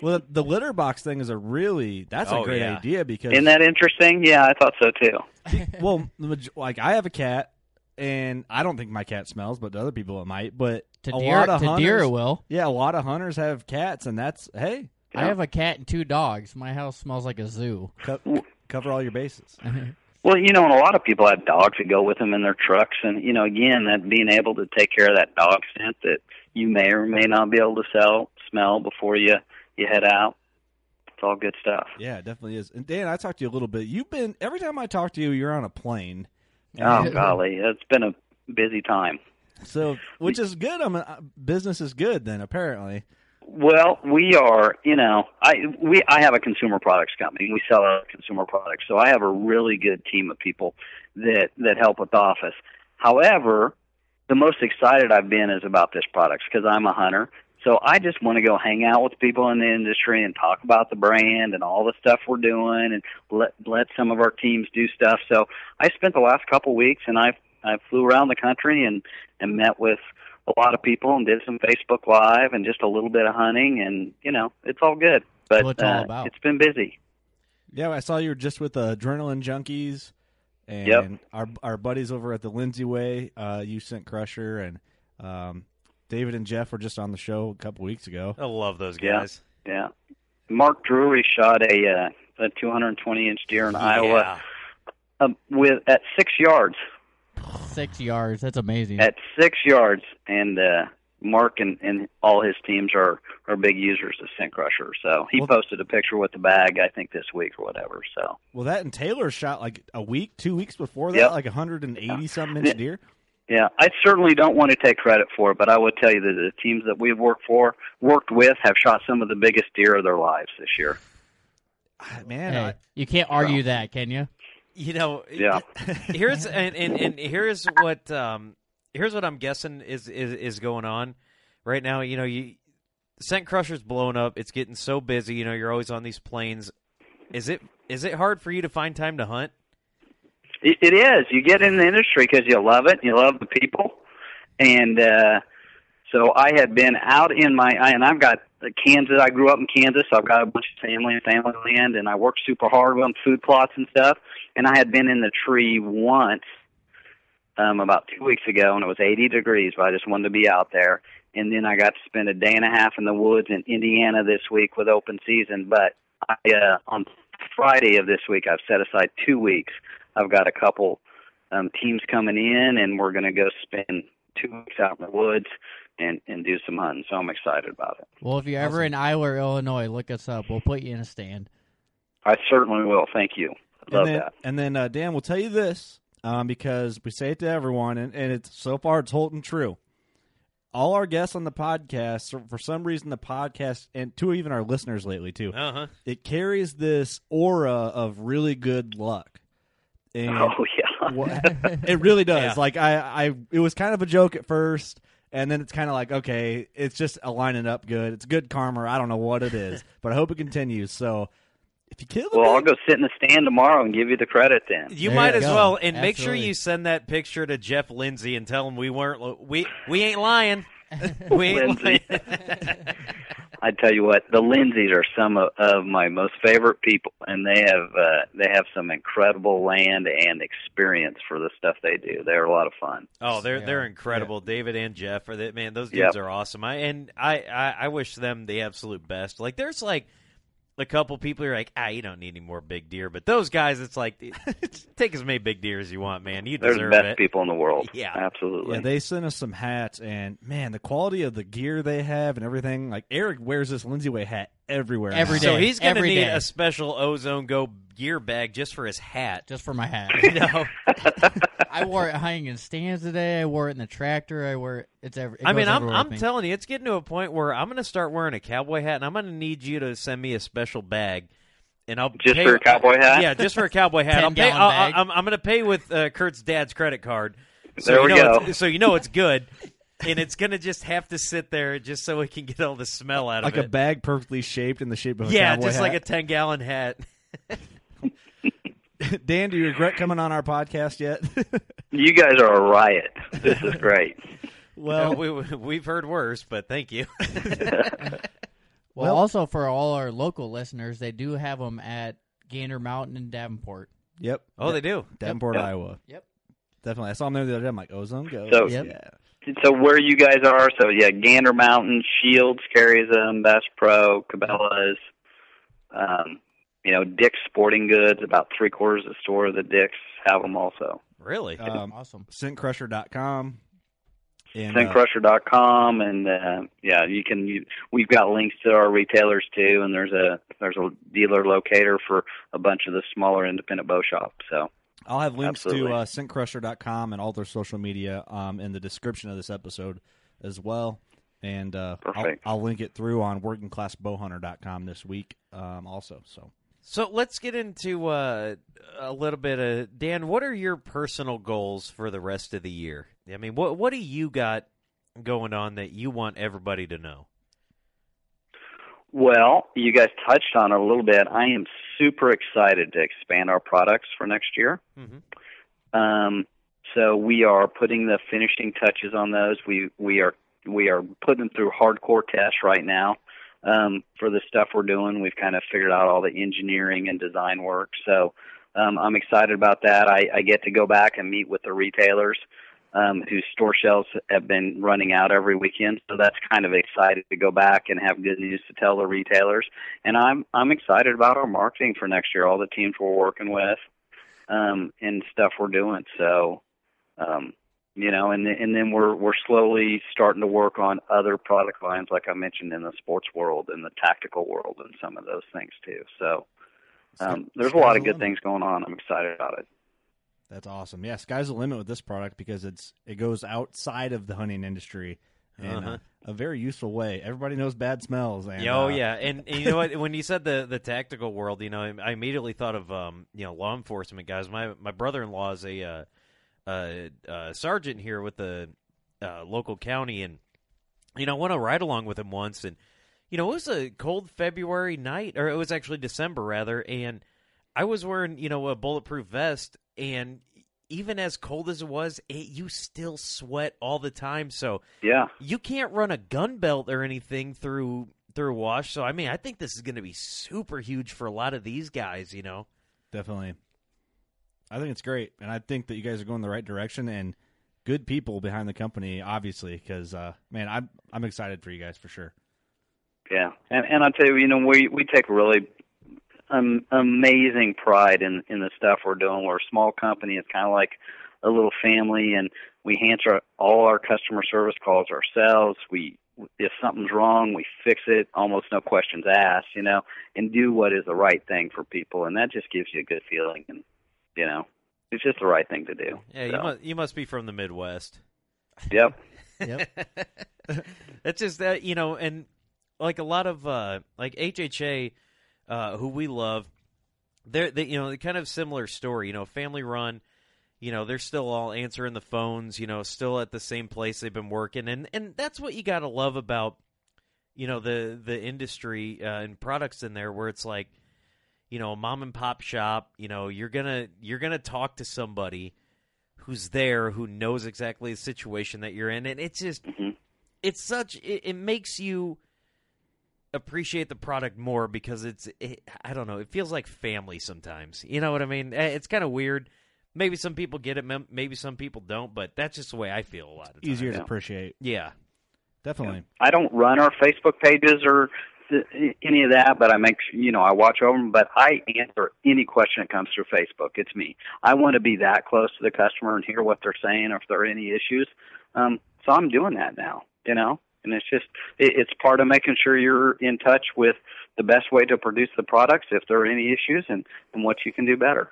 D: Well, the litter box thing is a really that's a
C: Oh,
D: great
C: yeah.
D: idea because
F: Isn't that interesting? Yeah, I thought so too. *laughs*
D: well, like I have a cat, and I don't think my cat smells, but to other people it might. But
E: To
D: a
E: deer,
D: lot of
E: to
D: hunters,
E: deer it will.
D: yeah, a lot of hunters have cats, and that's hey,
E: I have a cat and two dogs. My house smells like a zoo.
D: co- cover all your bases. *laughs* Uh-huh.
F: Well, you know, and a lot of people have dogs that go with them in their trucks, and you know, again, that being able to take care of that dog scent that you may or may not be able to sell smell before you you head out. It's all good stuff.
D: Yeah, it definitely is. And Dan, I talked to you a little bit. You've been every time I talk to you, you're on a plane.
F: Oh golly, it's been a busy time.
D: So, which is good. I mean, uh, business is good then. Apparently,
F: Well, we are, you know, I we I have a consumer products company. We sell our consumer products, so I have a really good team of people that that help with the office. However, the most excited I've been is about this product because I'm a hunter. So I just want to go hang out with people in the industry and talk about the brand and all the stuff we're doing and let let some of our teams do stuff. So I spent the last couple of weeks and I I flew around the country and and met with a lot of people and did some Facebook Live and just a little bit of hunting and you know it's all good. But
E: what it's all
F: uh,
E: about.
F: it's been busy.
D: yeah, I saw you were just with the Adrenaline Junkies, and
F: Yep.
D: our our buddies over at the Lindsay Way, uh, you Scent Crusher, and um, David and Jeff were just on the show a couple weeks ago.
C: I love those guys.
F: Yeah. Mark Drury shot a uh, a 220 inch deer in Iowa
C: Yeah.
F: um, with at six yards.
E: Six yards. That's amazing.
F: At six yards, and uh, Mark and, and all his teams are are big users of Scent Crusher. So he
D: Well-
F: posted a picture with the bag, I think this week or whatever. So
D: Well, that and Taylor shot like a week, two weeks before that,
F: Yep.
D: like a hundred and eighty something inch
F: Yeah.
D: deer.
F: Yeah, I certainly don't want to take credit for it, but I would tell you that the teams that we've worked for, worked with, have shot some of the biggest deer of their lives this year.
D: Ah, Man,
E: hey,
D: I,
E: you can't argue that, can you?
C: You know,
F: Yeah. *laughs*
C: here's and, and, and here's what um here's what I'm guessing is, is is going on right now. You know, you Scent Crusher's blown up. It's getting so busy. You know, you're always on these planes. Is it is it hard for you to find time to hunt?
F: It, it is. You get in the industry because you love it. You love the people, and uh, so I had been out in my and I've got Kansas. I grew up in Kansas. So I've got a bunch of family and family land, and I worked super hard on food plots and stuff. And I had been in the tree once um, about two weeks ago, and it was 80 degrees, but I just wanted to be out there. And then I got to spend a day and a half in the woods in Indiana this week with open season. But I, uh, on Friday of this week, I've set aside two weeks. I've got a couple um, teams coming in, and we're going to go spend two weeks out in the woods and and do some hunting. So I'm excited about it.
E: Well, if you're ever in Iowa or Illinois, look us up. We'll put you in a stand.
F: I certainly will. Thank you. Love
D: and then,
F: that.
D: And then uh, Dan will tell you this um, because we say it to everyone, and, and it's so far it's holding true. all our guests on the podcast, for some reason, the podcast and to even our listeners lately too,
C: Uh huh.
D: it carries this aura of really good luck. And
F: Oh yeah.
D: wha- *laughs* it really does.
C: Yeah.
D: Like I, I, it was kind of a joke at first, and then it's kind of like, okay, it's just aligning up good. It's good karma. I don't know what it is, *laughs* but I hope it continues. So, if you kill the
F: Well, I'll go sit in the stand tomorrow and give you the credit then.
C: You
D: There
C: might
D: you
C: as
D: go.
C: well, and make sure you send that picture to Jeff Lindsay and tell him we weren't we we ain't lying. *laughs* We ain't
F: Lindsay.
C: lying.
F: I tell you what, the Lindsays are some of, of my most favorite people, and they have uh, they have some incredible land and experience for the stuff they do. They're a lot of fun.
C: Oh, they're
E: Yeah.
C: they're incredible. David and Jeff are that man. Those
F: Yep.
C: dudes are awesome. I and I, I I wish them the absolute best. Like there's like a couple people who are like, ah, you don't need any more big deer, but those guys, it's like, *laughs* take as many big deer as you want, man. You
F: They're the best
C: it.
F: people in the world.
C: Yeah.
F: absolutely.
D: Yeah, they sent us some hats, and man, the quality of the gear they have and everything. Like Eric wears this Lindsay Way hat everywhere.
E: Every
D: now.
E: day.
C: So he's gonna need
E: day.
C: a special Ozone Go gear bag just for his hat.
E: Just for my hat. *laughs*
C: You know, *laughs*
E: I wore it hanging in stands today. I wore it in the tractor. I wear it. It's every. It
C: I mean, I'm I'm
E: me.
C: telling you, it's getting to a point where I'm gonna start wearing a cowboy hat, and I'm gonna need you to send me a special bag, and I'll
F: Just
C: pay,
F: for a cowboy *laughs* hat?
C: Yeah, just for a cowboy hat. I'll pay, I'll, I'm, I'm gonna pay with uh, Kurt's dad's credit card. So
F: There
C: you
F: we
C: know
F: go.
C: So you know it's good, and it's gonna just have to sit there just so we can get all the smell out of it.
D: like a bag perfectly shaped in the shape of a
C: yeah,
D: cowboy
C: just
D: hat.
C: like a ten gallon hat. *laughs* *laughs*
D: Dan, do you regret coming on our podcast yet? *laughs*
F: You guys are a riot. This is great.
C: Well,
D: well,
C: we, we've heard worse, but thank you.
E: Well,
D: Well-
E: also for all our local listeners, they do have them at Gander Mountain in Davenport.
D: yep.
C: Oh, they do.
D: Davenport,
F: Yep.
D: Iowa.
E: Yep.
D: Definitely. I saw them there the other day. I'm like, Ozone Go.
F: So-
E: Yep.
D: yeah.
F: So where you guys are, so yeah, Gander Mountain, Scheels carries them, Bass Pro, Cabela's, um, you know, Dick's Sporting Goods. About three quarters of the store of the Dick's have them also.
C: Really?
D: Um,
E: awesome.
D: Scentcrusher.com. And, uh,
F: Scentcrusher.com, and uh, yeah, you can. You, we've got links to our retailers too, and there's a there's a dealer locator for a bunch of the smaller independent bow shops. So
D: I'll have links
F: Absolutely.
D: to uh, scentcrusher.com and all their social media um, in the description of this episode as well. And uh, I'll, I'll link it through on workingclassbowhunter.com this week um, also. So
C: So let's get into uh, a little bit of Dan. What are your personal goals for the rest of the year? I mean, what what do you got going on that you want everybody to know?
F: Well, you guys touched on it a little bit. I am super excited to expand our products for next year.
C: Mm-hmm.
F: Um, so we are putting the finishing touches on those. We we are we are putting them through hardcore tests right now. Um, for the stuff we're doing, we've kind of figured out all the engineering and design work. So um, I'm excited about that. I, I get to go back and meet with the retailers um, whose store shelves have been running out every weekend. So that's kind of excited to go back and have good news to tell the retailers. And I'm I'm excited about our marketing for next year. All the teams we're working with um, and stuff we're doing. So, um, you know, and and then we're we're slowly starting to work on other product lines, like I mentioned in the sports world and the tactical world, and some of those things too. So, um, there's a lot of good things going on. I'm excited about it.
D: That's awesome. Yeah, sky's the limit with this product because it's it goes outside of the hunting industry in
C: Uh-huh.
D: a, a very useful way. Everybody knows bad smells. And,
C: oh
D: uh,
C: yeah, and, and you know what? When you said the the tactical world, you know, I, immediately thought of um, you know, law enforcement guys. My my brother in law is a uh, uh, uh, sergeant here with the uh, local county, and you know, I went to ride along with him once, and you know, it was a cold February night, or it was actually December rather, and I was wearing you know a bulletproof vest, and even as cold as it was, it, you still sweat all the time. So
F: Yeah.
C: you can't run a gun belt or anything through through wash. So I mean, I think this is going to be super huge for a lot of these guys. You know,
D: Definitely. I think it's great, and I think that you guys are going the right direction and good people behind the company, obviously. Because uh, man, I'm I'm excited for you guys for sure.
F: Yeah, and and I tell you, you know, we we take really um, amazing pride in in the stuff we're doing. We're a small company. It's kind of like a little family, and we answer all our customer service calls ourselves. We if something's wrong, we fix it, almost no questions asked, you know, and do what is the right thing for people, and that just gives you a good feeling, and you know, it's just the right thing to do.
C: yeah, you must you must be from the Midwest.
F: Yep. *laughs*
E: Yep.
C: That's just that you know, and like a lot of uh, like HHA, uh, who we love, they're they, you know they kind of similar story. You know, family run. You know, they're still all answering the phones. You know, still at the same place they've been working, and and that's what you got to love about you know the the industry uh, and products in there, where it's like you know a mom and pop shop. You know, you're gonna you're gonna talk to somebody who's there who knows exactly the situation that you're in, and it's just
F: hmm
C: it's such it, it makes you appreciate the product more because it's it, I don't know it feels like family sometimes you know what I mean Eh, it's kind of weird maybe some people get it maybe some people don't but that's just the way I feel a lot of times.
D: Easier to appreciate.
C: yeah
D: Definitely.
F: I don't run our Facebook pages or th- any of that, but I make sure, you know I watch over them. But I answer any question that comes through Facebook. It's me. I want to be that close to the customer and hear what they're saying or if there are any issues. Um, so I'm doing that now. You know, and it's just it, it's part of making sure you're in touch with the best way to produce the products if there are any issues and and what you can do better.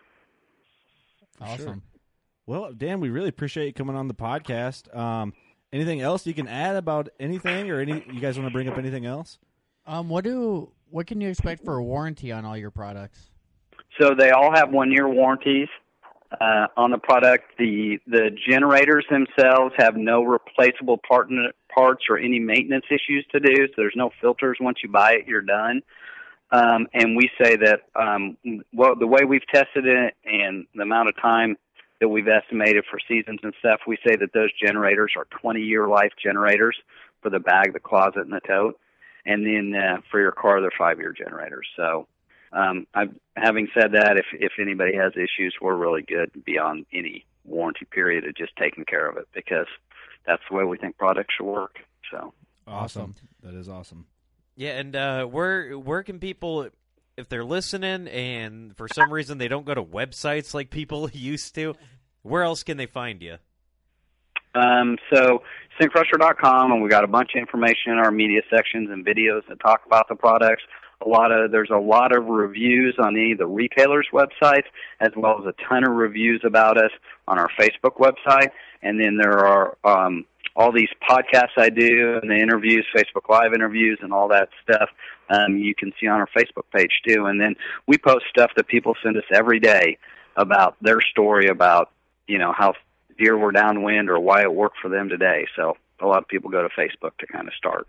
E: Awesome.
D: Well, Dan, we really appreciate you coming on the podcast. Um, anything else you can add about anything, or any? You guys want to bring up anything else?
E: Um, what do what can you expect for a warranty on all your products?
F: So they all have one year warranties uh, on the product. The the generators themselves have no replaceable part, parts or any maintenance issues to do. So there's no filters. Once you buy it, you're done. Um, and we say that um, well, the way we've tested it and the amount of time that we've estimated for seasons and stuff, we say that those generators are 20 year life generators for the bag, the closet, and the tote. And then uh, for your car, they're five year generators. So um, I've, having said that, if if anybody has issues, we're really good beyond any warranty period of just taking care of it because that's the way we think products should work. So
E: Awesome.
D: That is awesome.
C: yeah and uh, where where can people if they're listening and for some reason they don't go to websites like people *laughs* used to where else can they find you
F: Um, so scentcrusher.com, and we got a bunch of information in our media sections and videos that talk about the products. A lot of there's a lot of reviews on any of the retailers' websites, as well as a ton of reviews about us on our Facebook website. And then there are um, all these podcasts I do and the interviews, Facebook Live interviews, and all that stuff. Um, you can see on our Facebook page too. And then we post stuff that people send us every day about their story about you know how deer were downwind or why it worked for them today. So a lot of people go to Facebook to kind of start.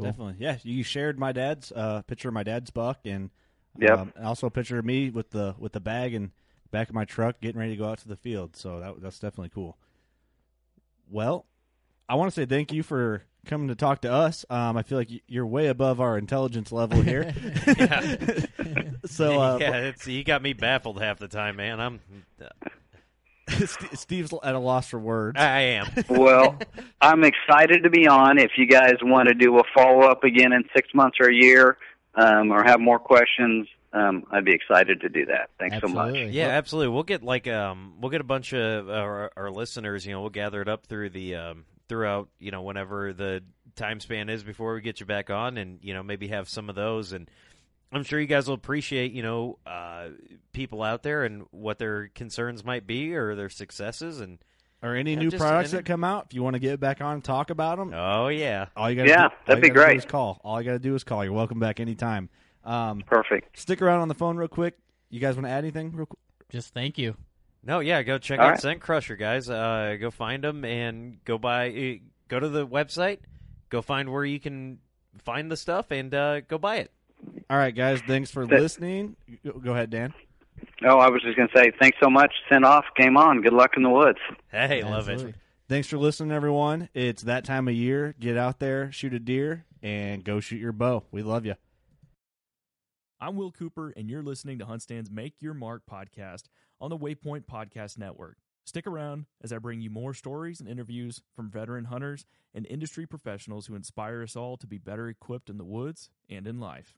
E: Cool.
D: Definitely. Yeah, you shared my dad's uh, picture of my dad's buck, and
F: yeah,
D: um, also a picture of me with the with the bag and back of my truck, getting ready to go out to the field. So that that's definitely cool. Well, I want to say thank you for coming to talk to us. Um, I feel like you're way above our intelligence level here. *laughs*
C: Yeah. *laughs*
D: so uh, *laughs*
C: yeah it's you got me baffled half the time man I'm
D: St- *laughs* Steve's at a loss for words.
C: I am *laughs*
F: Well, I'm excited to be on. If you guys want to do a follow up again in six months or a year, um, or have more questions, um, I'd be excited to do that. Thanks so much.
E: Absolutely.
C: Yeah, absolutely. We'll get like um, we'll get a bunch of our, our listeners. You know, we'll gather it up through the um, throughout. You know, whenever the time span is before we get you back on, and you know, maybe have some of those. And I'm sure you guys will appreciate. You know, uh, people out there and what their concerns might be or their successes. And
D: or any
C: Yeah,
D: new products that come out. If you want to get back on and talk about them,
C: oh yeah,
D: all you got
F: Yeah,
D: do,
F: that'd be
D: gotta do
F: great.
D: is call. All you got to do is call. You're welcome back anytime. Um,
F: Perfect.
D: stick around on the phone real quick. You guys want to add anything real quick?
E: Just thank you.
C: no, yeah. Go check
F: All
C: out
F: right.
C: Scent Crusher, guys. Uh, go find them and go buy. Uh, go to the website. Go find where you can find the stuff and uh, go buy it.
D: All right, guys. Thanks for
F: Th-
D: listening. Go go ahead, Dan.
F: Oh, I was just going to say thanks so much. Send off. Game on. Good luck in the woods.
C: Hey, love it.
D: Thanks for listening, everyone. It's that time of year. Get out there, shoot a deer, and go shoot your bow. We love you.
G: I'm Will Cooper, and you're listening to HuntStand's Make Your Mark podcast on the Waypoint Podcast Network. Stick around as I bring you more stories and interviews from veteran hunters and industry professionals who inspire us all to be better equipped in the woods and in life.